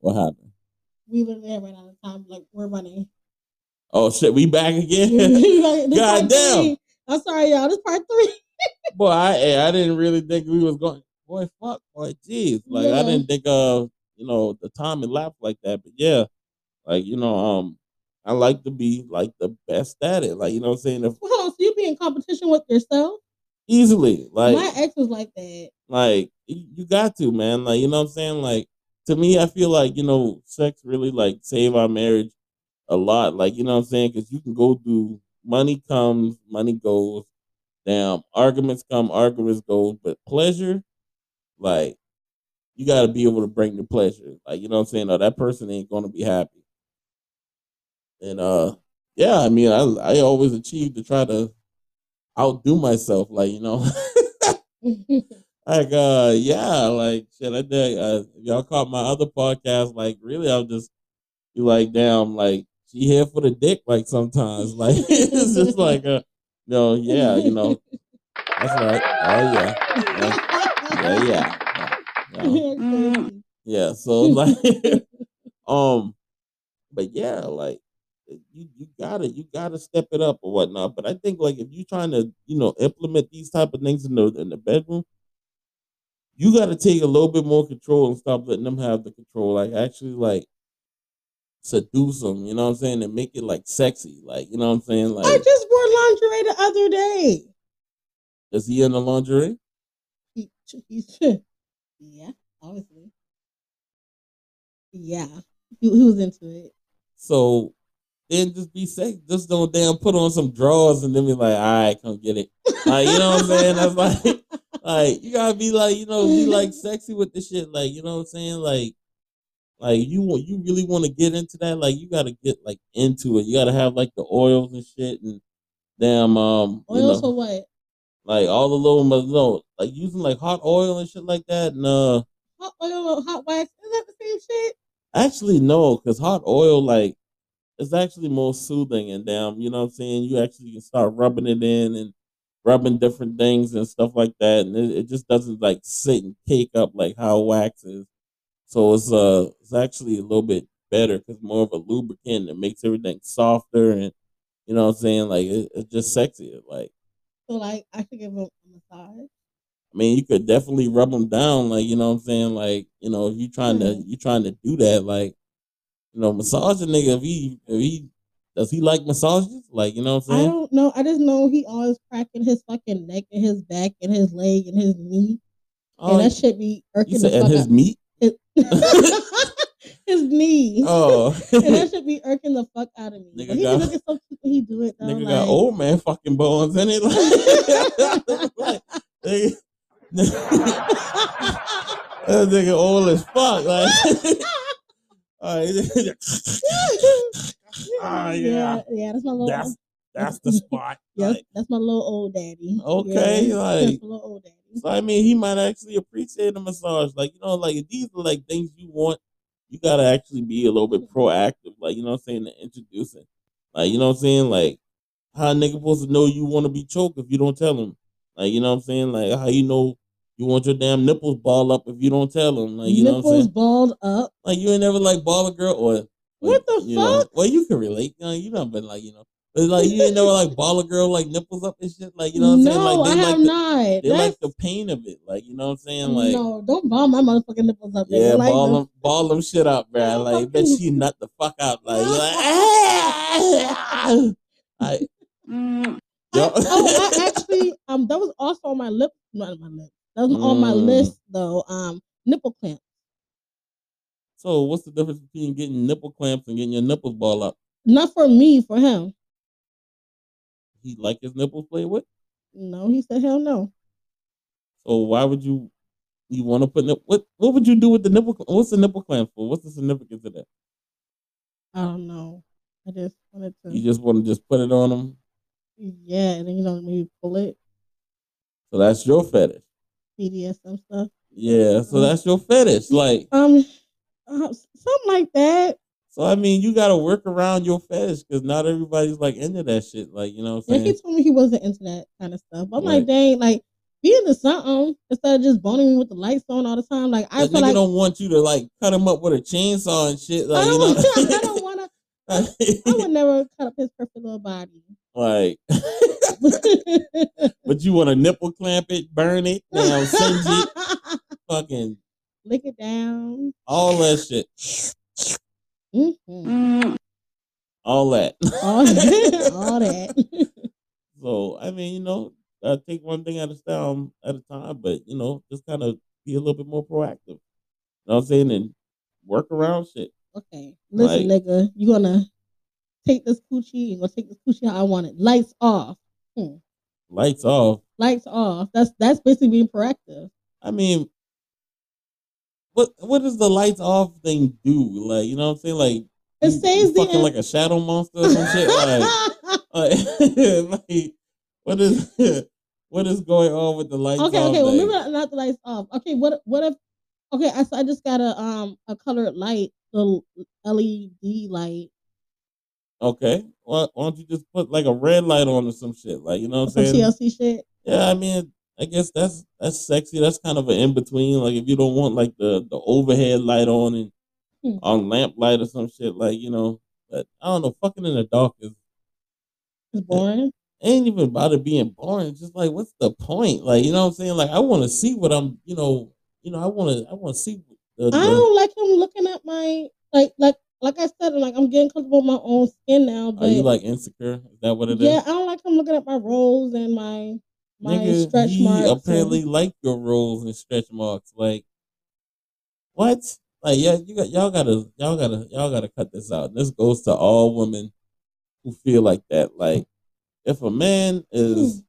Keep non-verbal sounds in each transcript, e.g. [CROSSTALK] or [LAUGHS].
What happened? We literally have ran out of time. Like we're running. Oh shit, we back again. [LAUGHS] Like, God damn. three. I'm sorry, y'all. This part three. [LAUGHS] Boy, I I didn't really think we was going. Boy, fuck, boy, jeez. Like I didn't think of you know the time elapsed like that. But yeah, like you know, um, I like to be like the best at it. Like you know, what I'm saying if Hold on. So you be in competition with yourself? easily, like My ex was like that. like you you got to man. Like you know, what I'm saying like to me, I feel like you know, sex really like save our marriage a lot. Like you know, what I'm saying because you can go through money comes, money goes. Damn, arguments come, arguments go, but pleasure, like you got to be able to bring the pleasure. Like you know what I'm saying? Or that person ain't gonna be happy. And uh, yeah, I mean, I I always achieve to try to outdo myself. Like you know, [LAUGHS] [LAUGHS] like uh, yeah, like shit. I did. Uh, if y'all caught my other podcast, like really, I'll just be like, damn, like she here for the dick. Like sometimes, like [LAUGHS] it's just like uh, no, yeah, you know, that's right. Oh yeah, yeah, yeah, yeah. yeah. yeah. [LAUGHS] Yeah, so [LAUGHS] like, um, but yeah, like you you gotta you gotta step it up or whatnot. But I think like if you're trying to you know implement these type of things in the in the bedroom, you got to take a little bit more control and stop letting them have the control. Like actually like seduce them. You know what I'm saying? And make it like sexy. Like you know what I'm saying? Like I just wore lingerie the other day. is he in the lingerie? He, he's, yeah, obviously. Yeah, he, he was into it. So then just be safe. Just don't damn put on some drawers and then be like, all right, come get it. Like, you know what I'm saying? That's like, [LAUGHS] like you gotta be like, you know, be like sexy with the shit. Like, you know what I'm saying? Like, like you want, you really want to get into that. Like, you gotta get like into it. You gotta have like the oils and shit and damn, um, you Oil know, for what? like all the little, know, like using like hot oil and shit like that. And uh, Hot oil, hot wax. Is that the same shit? Actually, no, because hot oil, like, it's actually more soothing and damn, you know what I'm saying? You actually can start rubbing it in and rubbing different things and stuff like that. And it, it just doesn't like sit and cake up like how wax is. So it's uh it's actually a little bit better because more of a lubricant that makes everything softer and you know what I'm saying? Like it, it's just sexier. Like So like, I should give him a massage. I mean, you could definitely rub them down, like you know what I'm saying. Like you know, if you trying to Mhm. you trying to do that, like you know, massage a nigga. If he if he does he like massages, like you know what I'm I don't know. I just know he always cracking his fucking neck and his back and his leg and his knee. Oh, and that shit be irking you the said and fuck his out. meat. his [LAUGHS] knee. [LAUGHS] Oh, and that should be irking the fuck out of me. Nigga he got- be looking so cute when he do it though. nigga like, got old man fucking bones in it. [LAUGHS] Like, nigga, that nigga old as fuck. Like, [LAUGHS] Ah, yeah. yeah, that's my little. that's that's the [LAUGHS] spot. yes, Like, that's my little old daddy. Okay, yeah, like- little old daddy. So I mean, he might actually appreciate the massage. Like you know, like if these are like things you want. You gotta actually be a little bit proactive. Like you know what I'm saying to introduce it. Like you know what I'm saying. Like how a nigga supposed to know you want to be choked if you don't tell him. Like you know what I'm saying. Like how you know you want your damn nipples ball up if you don't tell them. Like you know what I'm Nipples saying. balled up. Like you ain't never like ball a girl or. What the you know, fuck? well, you can relate. You know, you know, but like you know, but like you ain't never like ball a girl like nipples up and shit. Like you know what I'm no, saying. Like I they have like the, not. they That's, like the pain of it. Like you know what I'm saying. Like no, don't ball my motherfucking nipples up. yeah. Like ball the- them, ball them shit up, bro. Yeah, Like, bet she nut the fuck out. Like, you're like, ah! [LAUGHS] I, I, yo, oh, I [LAUGHS] actually, um, that was also on my lip, not on my lip. That was on my Mm. list though. Um, nipple clamp. so what's the difference between getting nipple clamps and getting your nipples ball up? Not for me, for him. He like his nipples played with. No, he said hell no. So why would you? You want to put what? What would you do with the nipple? What's the nipple clamp for? What's the significance of that? I don't know. I just wanted to. You just want to just put it on them. yeah, and then you know maybe pull it, So that's your fetish. BDSM stuff. Yeah. So that's your fetish. Like, Um, uh, something like that. so I mean, you got to work around your fetish because not everybody's like into that shit. Like, you know what I'm saying? he told me he wasn't into that kind of stuff. But I'm Right. like, dang, like be into something instead of just boning me with the lights on all the time. Like I feel like don't want you to like cut him up with a chainsaw and shit. Like I don't, know, I don't want to. [LAUGHS] I would never cut up his perfect little body. Like, [LAUGHS] but you want to nipple clamp it, burn it, down, singe it, [LAUGHS] fucking Lick it down. all that shit, Mhm. all that. All, [LAUGHS] all that. So I mean, you know, uh, take one thing at a time at a time, but you know, just kind of be a little bit more proactive. You know what I'm saying? And work around shit. Okay, listen, nigga, you gonna take this coochie? You gonna take this coochie how I want it? Lights off. Lights off. Lights off. That's that's basically being proactive. I mean, what what does the lights off thing do? Like, you know what I'm saying? Like, It you, saves you fucking like a shadow monster or some shit. [LAUGHS] Like, like, [LAUGHS] like, what is [LAUGHS] what is going on with the lights okay, off? okay. Well, maybe not, not the lights off. Okay, what what if? Okay, I, so I just got a um a colored light, the LED light, Okay, well, why don't you just put like a red light on or some shit? Like, you know what I'm saying? TLC shit. Yeah, I mean, I guess that's that's sexy. That's kind of an in between. Like, if you don't want like the the overhead light on and Hmm. on lamp light or some shit, like you know. But I don't know. Fucking in the dark is It's boring. ain't even about it being boring. It's just like, what's the point? Like, you know what I'm saying? Like, I want to see what I'm, you know, you know, I want to, I want to see. The, I don't like him looking at my like like like I said, like I'm getting comfortable with my own skin now. But are you like insecure? Is that what it is? yeah, I don't like him looking at my rolls and my my Nigga, stretch he marks. and- apparently like your rolls and stretch marks. Like, what? Like, yeah, you got y'all gotta, y'all gotta, y'all gotta cut this out. This goes to all women who feel like that. Like, if a man is, hmm.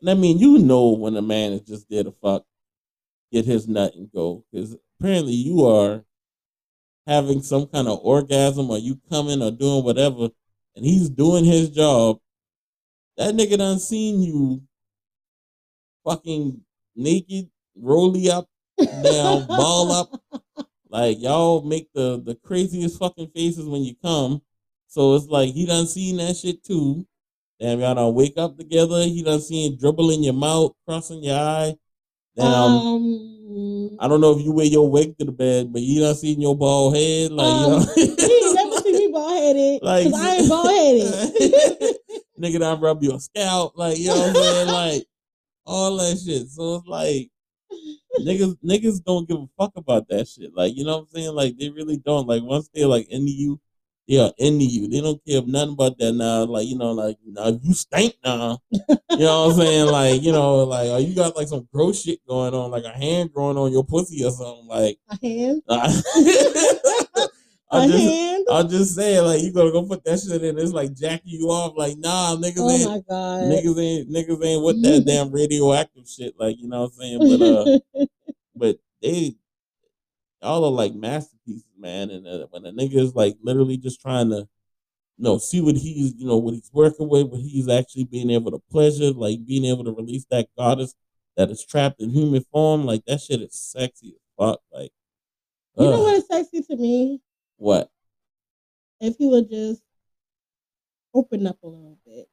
and I mean, you know, when a man is just there to fuck, get his nut and go, because apparently you are having some kind of orgasm, or you coming or doing whatever, and he's doing his job. That nigga done seen you fucking naked, rolly up, down, [LAUGHS] ball up. Like y'all make the the craziest fucking faces when you come. So it's like he done seen that shit too. Damn, y'all don't wake up together. He done seen dribble in your mouth, crossing your eye. Um, I don't know if you wear your wig to the bed, but he done seen your bald head. Like, you Um, know. [LAUGHS] he never see me bald headed. [LAUGHS] Like- Cause I ain't bald headed. [LAUGHS] nigga done rub your scalp, like you know what I'm saying, like all that shit. So it's like niggas niggas don't give a fuck about that shit. Like you know what I'm saying? Like they really don't. Like once they're like into you, they are into you. They don't care nothing about that now. Like you know, like now you stink now. You know what I'm saying? Like you know, like oh, you got like some gross shit going on, like a hand growing on your pussy or something. Like a hand. [LAUGHS] I A just hand. I'm just saying, like, you gonna go put that shit in. It's like jacking you off. Like, nah, niggas Oh ain't, my god. niggas ain't, niggas ain't with that [LAUGHS] damn radioactive shit. Like, you know what I'm saying? But, uh, [LAUGHS] but they, all are like masterpieces, man. And uh, when a nigga is like literally just trying to, you know, see what he's, you know, what he's working with, what he's actually being able to pleasure, like being able to release that goddess that is trapped in human form, like that shit is sexy as fuck. Like, you know what is sexy to me? what? If he would just open up a little bit.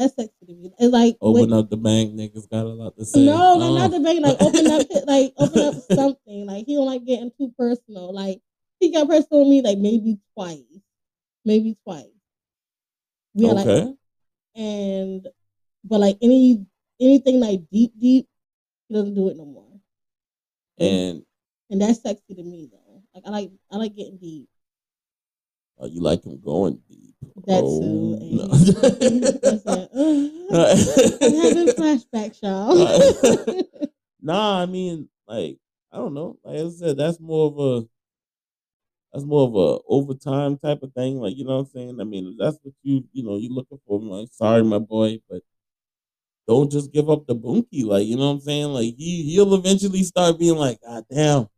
That's sexy to me. It's like Open when- up the bank, niggas got a lot to say. No, no, Oh. not the bank. Like open up, [LAUGHS] like open up something. Like he don't like getting too personal. Like he got personal with me, like maybe twice, maybe twice. We are like, and but like any anything like deep, deep, he doesn't do it no more. and And that's sexy to me though. Like I like I like getting deep. Uh, you like him going deep. That's oh, so. no. [LAUGHS] I'm having flashbacks, y'all. [LAUGHS] nah, I mean, like, I don't know. Like I said, that's more of a that's more of a overtime type of thing. Like, you know what I'm saying? I mean, that's what you you know you're looking for. Like, sorry, my boy, but don't just give up the bunkie. Like, you know what I'm saying? Like he he'll eventually start being like, God damn.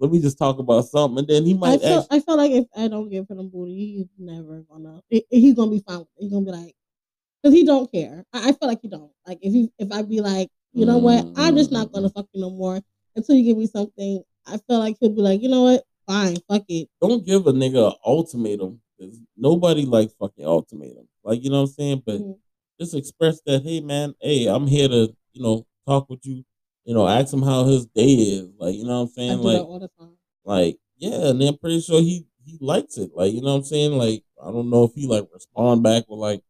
Let me just talk about something, and then he might. I feel actually I feel like if I don't give him a booty, he's never gonna. He's gonna be fine. He's gonna be like, because he don't care. I, I feel like he don't. Like if he if I be like, you know what, I'm just not gonna fuck you no more until you give me something. I feel like he'll be like, you know what, fine, fuck it. don't give a nigga an ultimatum because nobody likes fucking ultimatum. Like you know what I'm saying? But Mhm. just express that, hey man, hey, I'm here to, you know, talk with you, you know, ask him how his day is. Like, you know what I'm saying? Like that all the time. like, yeah, and then I'm pretty sure he he likes it. Like, you know what I'm saying? Like, I don't know if he like respond back with like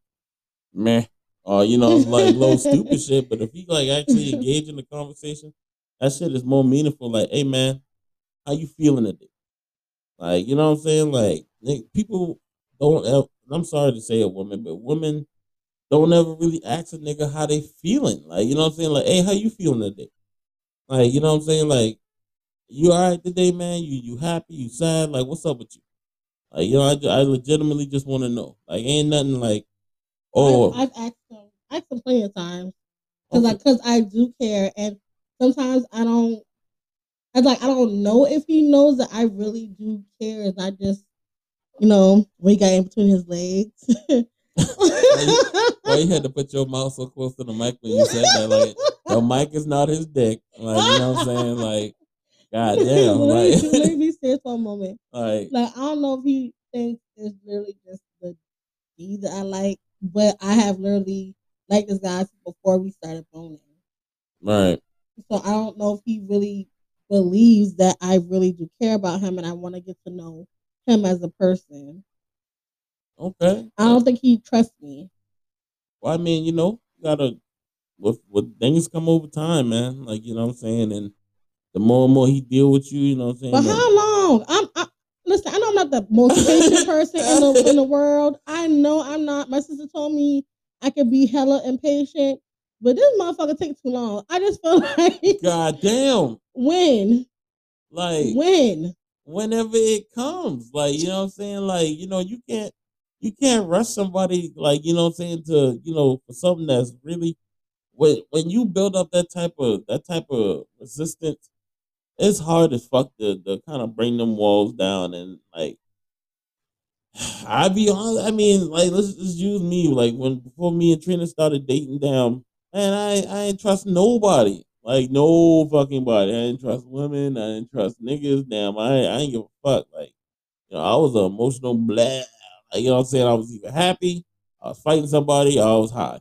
meh or you know, like [LAUGHS] little stupid shit. But if he like actually [LAUGHS] engage in the conversation, that shit is more meaningful. Like, hey man, how you feeling today? Like, you know what I'm saying? Like, people don't. Ever, I'm sorry to say it, woman, but women don't ever really ask a nigga how they feeling. Like, you know what I'm saying? Like, hey, how you feeling today? Like, you know what I'm saying? Like, you all right today, man? You you happy? You sad? Like, what's up with you? Like, you know, I, I legitimately just want to know. Like, ain't nothing like, oh, I've, I've asked him, asked him plenty of times because like because I do care, and sometimes I don't. I like I don't know if he knows that I really do care. Is I just, you know, when he got in between his legs. [LAUGHS] why you had to put your mouth so close to the mic when you said that? Like, the [LAUGHS] mic is not his dick. Like, you know what I'm saying? Like, [LAUGHS] god damn. let, me, let me [LAUGHS] say for a moment. like Like I don't know if he thinks it's literally just the D that I like, but I have literally liked this guy before we started boning. right. So I don't know if he really believes that I really do care about him and I want to get to know him as a person. Okay. I don't think he trusts me. Well, I mean, you know, you gotta with with things come over time, man. Like, you know what I'm saying? And the more and more he deal with you, you know what I'm saying? But how long? I'm I, listen. I know I'm not the most patient [LAUGHS] person in the in the world. I know I'm not. My sister told me I could be hella impatient, but this motherfucker takes too long. I just feel [LAUGHS] like God damn. when Like when whenever it comes. Like, you know what I'm saying? Like, you know, you can't you can't rush somebody like, you know what I'm saying, to, you know, for something that's really when when you build up that type of that type of resistance, it's hard as fuck to, to kind of bring them walls down and like [SIGHS] I be honest, I mean, like let's just use me. Like when before me and Trina started dating down, man, I I ain't trust nobody. Like no fucking body. I didn't trust women. I didn't trust niggas. Damn, I I ain't give a fuck. Like, you know, I was an emotional blah. Like, you know what I'm saying? I was either happy, I was fighting somebody, I was high.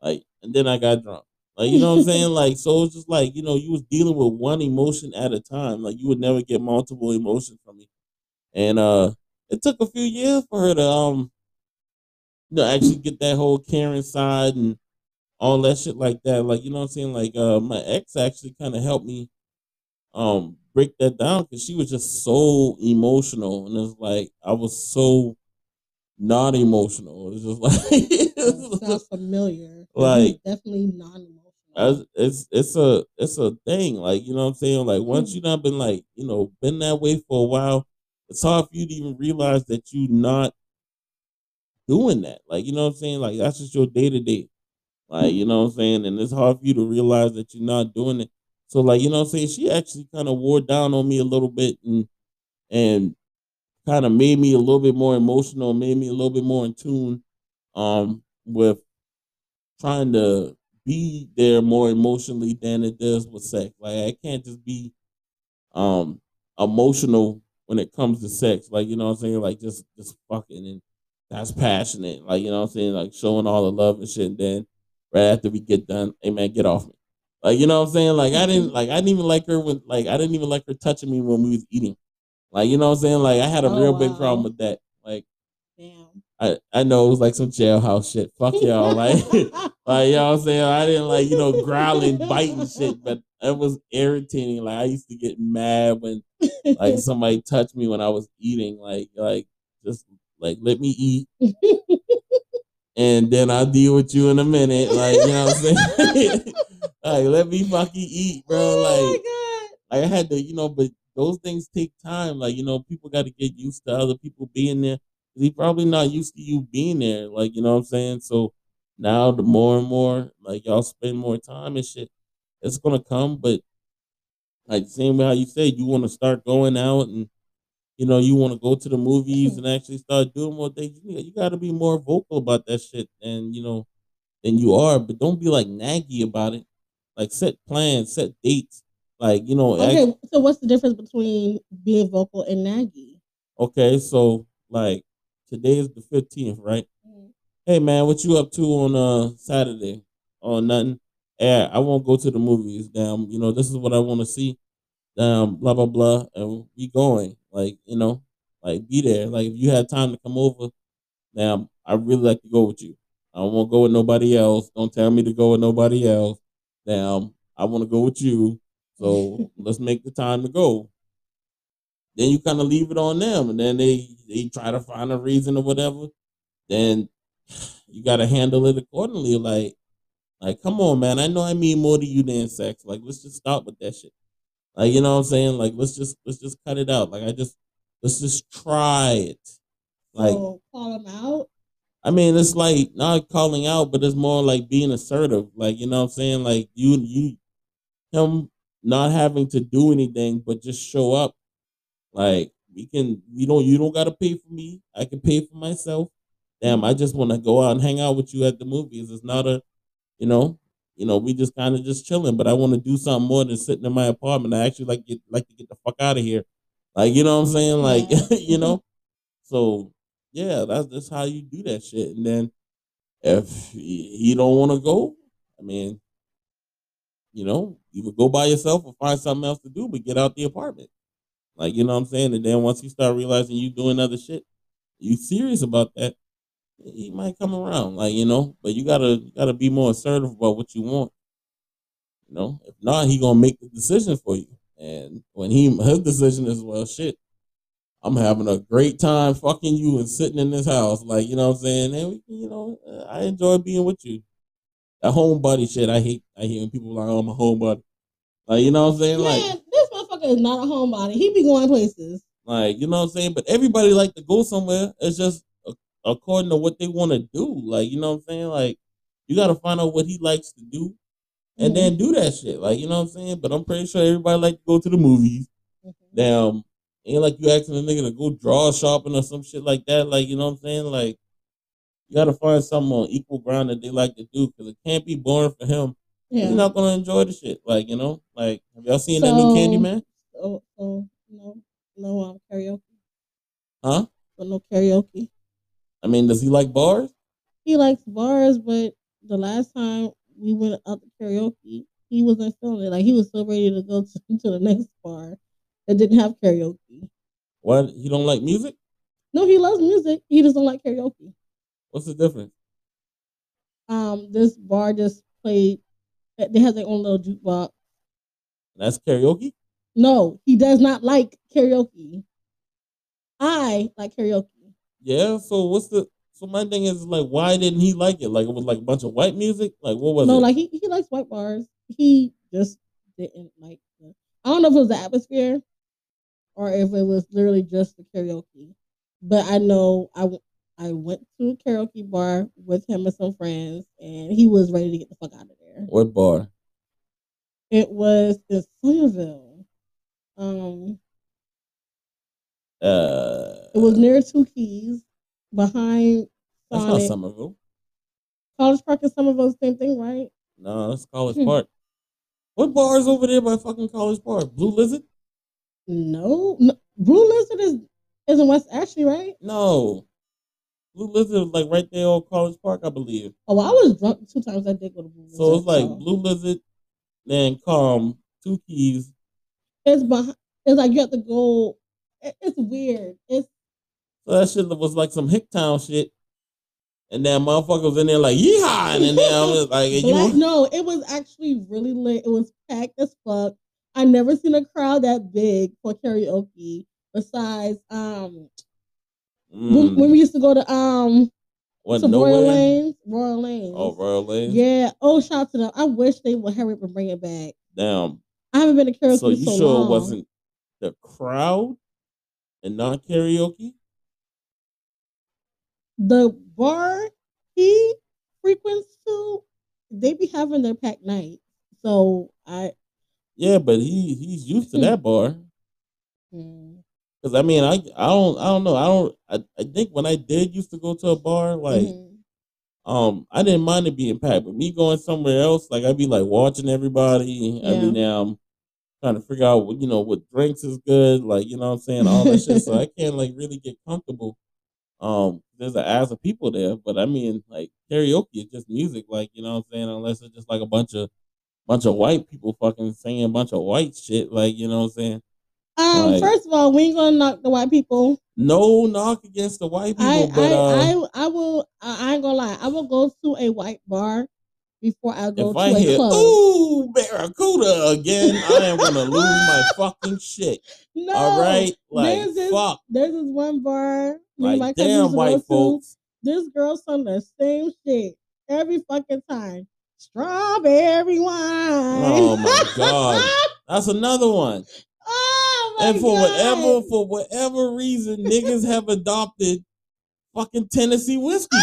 Like, and then I got drunk. Like, you know what I'm saying? [LAUGHS] Like, so it's just like, you know, you was dealing with one emotion at a time. Like you would never get multiple emotions from me. And uh it took a few years for her to um you know actually get that whole Karen side and all that shit like that. Like, you know what I'm saying? Like uh my ex actually kind of helped me um break that down because she was just so emotional and it's like I was so not emotional. It's just like [LAUGHS] it was sounds just- familiar. Like- definitely non-emotional. it's it's a it's a thing. Like you know what I'm saying. Like once Mhm. you not been like you know been that way for a while, it's hard for you to even realize that you're not doing that. Like you know what I'm saying. Like that's just your day to day. Like you know what I'm saying, and it's hard for you to realize that you're not doing it. So like you know what I'm saying. She actually kind of wore down on me a little bit and and kind of made me a little bit more emotional, made me a little bit more in tune um with trying to be there more emotionally than it does with sex. Like I can't just be um emotional when it comes to sex. Like, you know what I'm saying? Like just just fucking and that's passionate. Like, you know what I'm saying? Like showing all the love and shit. And then right after we get done, hey man, get off me. Like, you know what I'm saying? Like I didn't like I didn't even like her when like I didn't even like her touching me when we was eating. Like, you know what I'm saying? Like I had a Oh, real big problem with that. Like Damn. I, I know it was like some jailhouse shit. Fuck y'all. [LAUGHS] Like [LAUGHS] like you know what I'm saying? I didn't like, you know, growling, biting shit, but it was irritating. Like I used to get mad when like [LAUGHS] somebody touched me when I was eating. Like like just like let me eat and then I'll deal with you in a minute. Like, you know what I'm saying? like let me fucking eat, bro. oh like I had to, you know, but those things take time. Like, you know, people got to get used to other people being there. He probably not used to you being there. Like, you know what I'm saying? So now the more and more, like y'all spend more time and shit, it's gonna come. But like same way how you said, you want to start going out and you know, you want to go to the movies and actually start doing more things. You, you got to be more vocal about that shit, and you know, than you are. But don't be like naggy about it. Like set plans, set dates. Like you know, Okay, so what's the difference between being vocal and naggy? Okay, so like today is the fifteenth, right? Hey man, what you up to on uh Saturday? Oh nothing. yeah, I won't go to the movies. Damn, you know, this is what I want to see. Damn, blah blah blah, and we going. Like, you know, like be there. Like if you had time to come over, damn, I really like to go with you. I won't go with nobody else. Don't tell me to go with nobody else. Damn, I want to go with you. So [LAUGHS] let's make the time to go. Then you kind of leave it on them, and then they they try to find a reason or whatever. Then [SIGHS] you got to handle it accordingly. Like, like come on, man. I know I mean more to you than sex. Like, let's just stop with that shit. Like, you know what I'm saying? Like, let's just let's just cut it out. Like, I just let's just try it. Like, so call him out. I mean, it's like not calling out, but it's more like being assertive. Like, you know what I'm saying? Like you you him not having to do anything but just show up. Like we can we don't you don't gotta pay for me. I can pay for myself. Damn, I just want to go out and hang out with you at the movies. It's not a you know, you know, we just kind of just chilling, but I want to do something more than sitting in my apartment. I actually like get like to get the fuck out of here. Like, you know what I'm saying? Like, [LAUGHS] you know? Mm-hmm. So yeah, that's that's how you do that shit. And then if he don't want to go, I mean, you know, you could go by yourself or find something else to do, but get out the apartment. Like, you know what I'm saying? And then once you start realizing you doing other shit, you serious about that, he might come around. Like, you know, but you gotta you gotta be more assertive about what you want. You know, if not, he gonna make the decision for you. And when he his decision is well shit, I'm having a great time fucking you and sitting in this house. Like, you know what I'm saying? And, you know, uh, I enjoy being with you. That homebody shit, I hate. I hate when people like, oh, I'm a homebody. Like, you know what I'm saying? Man, like, this motherfucker is not a homebody. He be going places. Like, you know what I'm saying? But everybody like to go somewhere. It's just according to what they want to do. Like, you know what I'm saying? Like, you got to find out what he likes to do and mm-hmm. then do that shit. Like, you know what I'm saying? But I'm pretty sure everybody like to go to the movies. Mm-hmm. Damn Ain't like you asking a nigga to go draw shopping or some shit like that. Like, you know what I'm saying? Like, you gotta find something on equal ground that they like to do because it can't be boring for him. Yeah. He's not gonna enjoy the shit. Like, you know, like have y'all seen so, that new Candyman? Oh, oh no, no um, karaoke. Huh? But no karaoke. I mean, does he like bars? He likes bars, but the last time we went out to karaoke, he wasn't feeling it. Like he was so ready to go [LAUGHS] to, to the next bar that didn't have karaoke. What? He don't like music? No, he loves music. He just doesn't like karaoke. What's the difference? Um, this bar just played. They have their own little jukebox. That's karaoke. No, he does not like karaoke. I like karaoke. Yeah. So what's the? So my thing is like, why didn't he like it? Like it was like a bunch of white music. Like what was no, it? No, like he he likes white bars. He just didn't like. The, I don't know if it was the atmosphere or if it was literally just the karaoke. But I know I, I went to a karaoke bar with him and some friends, and he was ready to get the fuck out of there. What bar? It was in Summerville. Um, uh, it was near Two Keys, behind. That's Sonic. not Summerville. College Park and Summerville, same thing, right? No, that's College hmm. Park. What bar is over there by fucking College Park? Blue Lizard? No, no, Blue Lizard is is in West Ashley, right? No, Blue Lizard was like right there on College Park, I believe. Oh, well, I was drunk two times. I did go to Blue Lizard. So it's like so. Blue Lizard, then Calm, Two Keys. It's behind. It's like you have to go. It's weird. It's so that shit was like some Hicktown shit. And then motherfuckers in there like yeehaw, and then I was [LAUGHS] like, you... no, it was actually really lit. It was packed as fuck. I never seen a crowd that big for karaoke. Besides, um, mm. when, when, we used to go to um, what to Royal Lanes, Royal Lanes. Oh, Royal Lanes. Yeah. Oh, shout out to them. I wish they would hurry up and bring it back. Damn. I haven't been to karaoke so you so sure long. it wasn't the crowd and not karaoke? The bar he frequents to, they be having their packed night. So I yeah, but he he's used to that bar. Because I mean, I I don't I don't know I don't I, I think when I did used to go to a bar like. Mm-hmm. Um, I didn't mind it being packed, but me going somewhere else, like I'd be like watching everybody. Yeah. I mean, now I'm trying to figure out what you know what drinks is good, like you know what I'm saying, all that shit. So I [LAUGHS] can't like really get comfortable. Um, there's an ass of people there, but I mean, like karaoke is just music, like you know what I'm saying, unless it's just like a bunch of bunch of white people fucking saying a bunch of white shit. Like you know what I'm saying? Um, Like- first of all, we ain't gonna knock the white people. No knock against the white people, I, but I, uh, I, I will. I I ain't gonna lie. I will go to a white bar before I go if to I a hear club. "Ooh Barracuda" again, I am gonna lose my fucking shit. no, All right, like there's this, fuck, There's this one bar. like damn to white to. folks. This girl's on the same shit every fucking time. Strawberry wine. Oh my [LAUGHS] god, that's another one. oh and for God. whatever for whatever reason, niggas have adopted fucking Tennessee whiskey.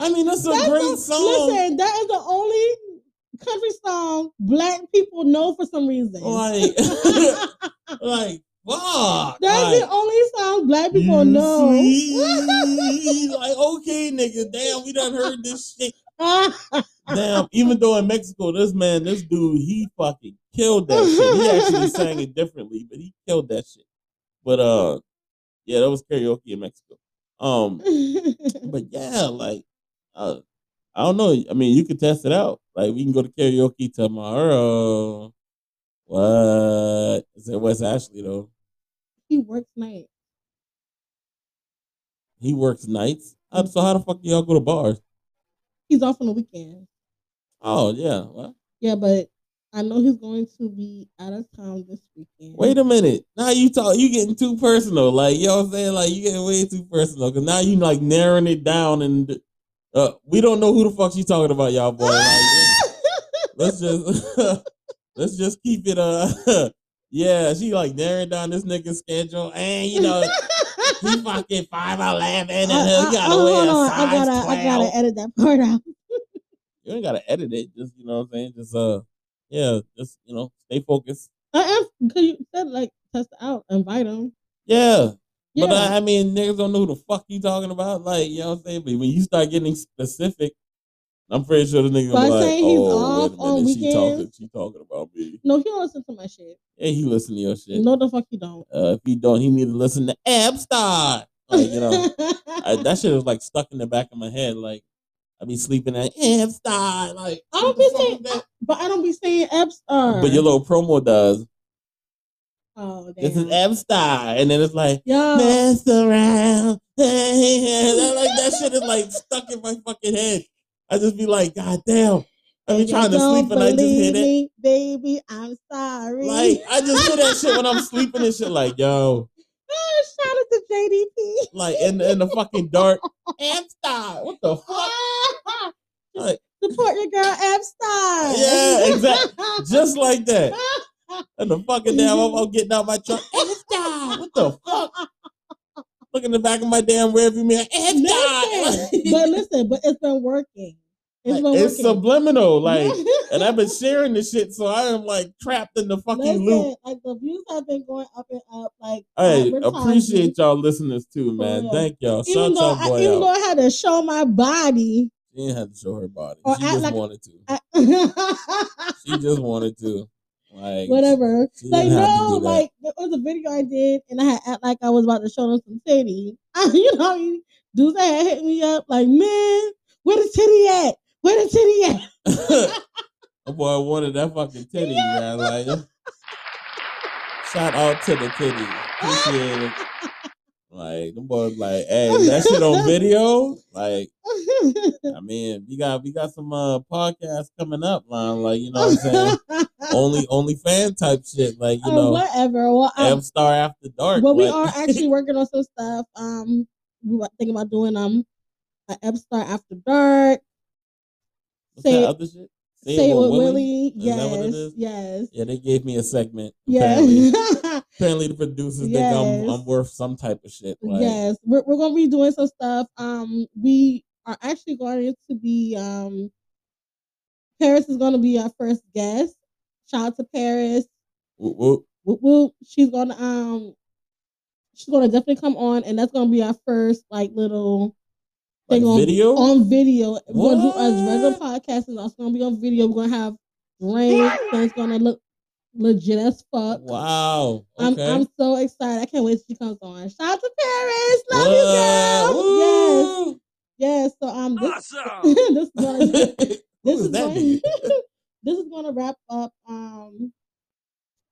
I mean, that's a That's great the- song. Listen, that is the only country song black people know for some reason. Like, [LAUGHS] [LAUGHS] like, fuck. That's like, the only song black people know. sweet. like, okay, nigga, damn, we done heard this shit. [LAUGHS] Damn, even though in Mexico, this man, this dude, he fucking killed that shit. He actually [LAUGHS] sang it differently, but he killed that shit. But uh, yeah, that was karaoke in Mexico. Um, but yeah, like, uh, I don't know. I mean, you could test it out. Like, we can go to karaoke tomorrow. What is it? West Ashley though? he works night. He works nights. Uh, So how the fuck do y'all go to bars? He's off on the weekend. Oh yeah. Well, Yeah, but I know he's going to be out of town this weekend. wait a minute. Now you talk. You getting too personal. Like you know I'm saying. Like you getting way too personal. Cause now you like narrowing it down and uh, we don't know who the fuck she talking about, y'all boy. Like, [LAUGHS] let's just [LAUGHS] let's just keep it. Uh, [LAUGHS] yeah. She like narrowing down this nigga's schedule, and you know he fucking five eleven, and I, he I, gotta oh, hold on. I gotta, I gotta edit that part out. You ain't gotta edit it. Just you know what I'm saying. Just uh, yeah. Just you know, stay focused. I am because you said like test out, invite him. Yeah. Yeah, But uh, I mean, niggas don't know who the fuck you talking about. Like, you know what I'm saying? But when you start getting specific, I'm pretty sure the nigga like, saying he's oh, off on minute, she talking, she talking about me. no, he don't listen to my shit. Yeah, he listen to your shit. No, the fuck he don't. Uh, if he don't, he need to listen to Abstar. Like, you know, [LAUGHS] I, that shit is like stuck in the back of my head. Like, I be sleeping at Abstar. Like, I don't be saying, but I don't be saying Epstar. But your little promo does. oh damn, This is Abstar. And then it's like, yo, mess around. [LAUGHS] like that shit is like stuck in my fucking head. I just be like, God damn. I be trying to sleep and I just hit it. me, baby. I'm sorry. Like I just hear that shit when I'm sleeping and shit. Like yo, oh, shout out to JDP. like in in the fucking dark. Amstar. What the fuck? [LAUGHS] Like Support your girl Epstar. Yeah, exactly. [LAUGHS] just like that. And the fucking damn, I'm, I'm getting out my truck. Amstar. What the fuck? Look in the back of my damn rearview mirror. Amstar. but listen, but it's been working. It's Like, it's subliminal, [LAUGHS] like, and I've been sharing this shit, so I am like trapped in the fucking Listen, loop. like the views have been going up and up. Like Hey, appreciate y'all listeners too, man. Thank y'all. Even though, I, even out. though I had to show my body, She didn't have to show her body. Or she act just like- wanted to. I, [LAUGHS] She just wanted to. Like whatever. Like didn't have to no, like there was a video I did, and I had act like I was about to show them some titty. [LAUGHS] you know, dudes had hit me up like, man, where the titty at? Where the titty at? That [LAUGHS] boy wanted that fucking titty, man. Like shout out to the titty. Appreciate it. Like the boy was like, hey, [LAUGHS] that shit on video. Like, [LAUGHS] I mean, we got we got some uh podcasts coming up, man. Like, you know what I'm saying? only only fan type shit. Like, you Oh, know, whatever. Well, um, M Star After Dark. but we are actually working on some stuff. Um, we were thinking about doing um an Ep Star After Dark. What's say- that other shit? Say, it with Willie. Is that what it Yes, yes, Yeah, they gave me a segment. Apparently, yes, [LAUGHS] apparently the producers think I'm I'm worth some type of shit. Like, yes. We're we're gonna be doing some stuff. Um, we are actually going to be um. Paris is going to be our first guest. Shout out to Paris. whoop, whoop. Whoop, whoop. She's gonna um, she's gonna definitely come on, and that's gonna be our first like little Like on video. on video. We're gonna do a regular podcast, and also gonna be on video. We're gonna have rain, and it's gonna look legit as fuck. wow. I'm I'm so excited. I can't wait till she comes on. Shout out to Paris. Love you, girl. What? Yes. Yes. So um this Awesome. [LAUGHS] this is gonna [LAUGHS] this is is going, [LAUGHS] this is going to wrap up um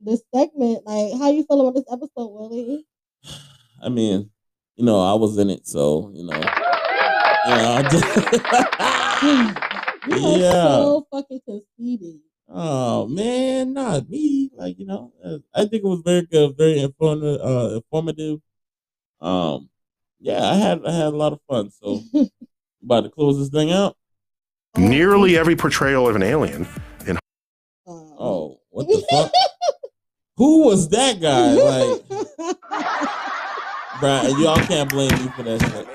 this segment. Like, how you feel about this episode, Willie? [SIGHS] I mean, you know, I was in it, so you know. [LAUGHS] Yeah. so fucking conceited. oh man, not me. Like you know, uh, I think it was very good, very informative. Uh, informative. Um, yeah, I had I had a lot of fun. So [LAUGHS] about to close this thing out. Nearly every portrayal of an alien. Um, Oh, what the fuck? [LAUGHS] Who was that guy? Like, bruh, y'all can't blame me for that shit.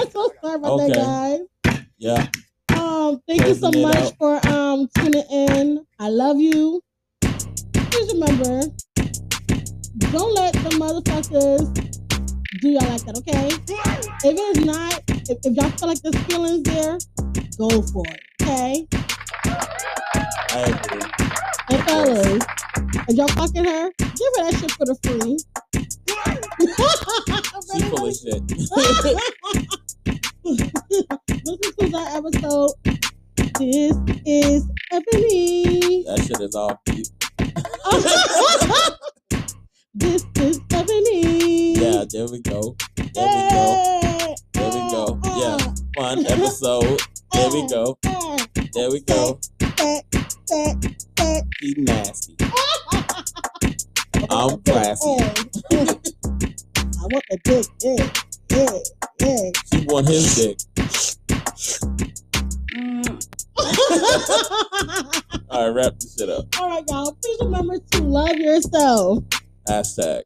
I'm so sorry about Okay. that, guys. Yeah. Um, thank you so much out. for um tuning in. I love you. Please remember, don't let the motherfuckers do y'all like that, okay? If it's not, if, if y'all feel like there's feelings there, go for it, okay? I agree. And fellas, if y'all fucking her, give her that shit for the free. She full of shit. [LAUGHS] [LAUGHS] Listen to that episode. This is Ebony. that shit is all deep. [LAUGHS] this is Ebony. Yeah, there we go. There we go. There we go. Yeah. Fun episode. There we go. There we go. She nasty. I'm classy. [LAUGHS] I want the dick. Yeah, yeah, yeah. She want his dick. Mm. All right, wrap this shit up. All right, y'all. Please remember to love yourself. Hashtag.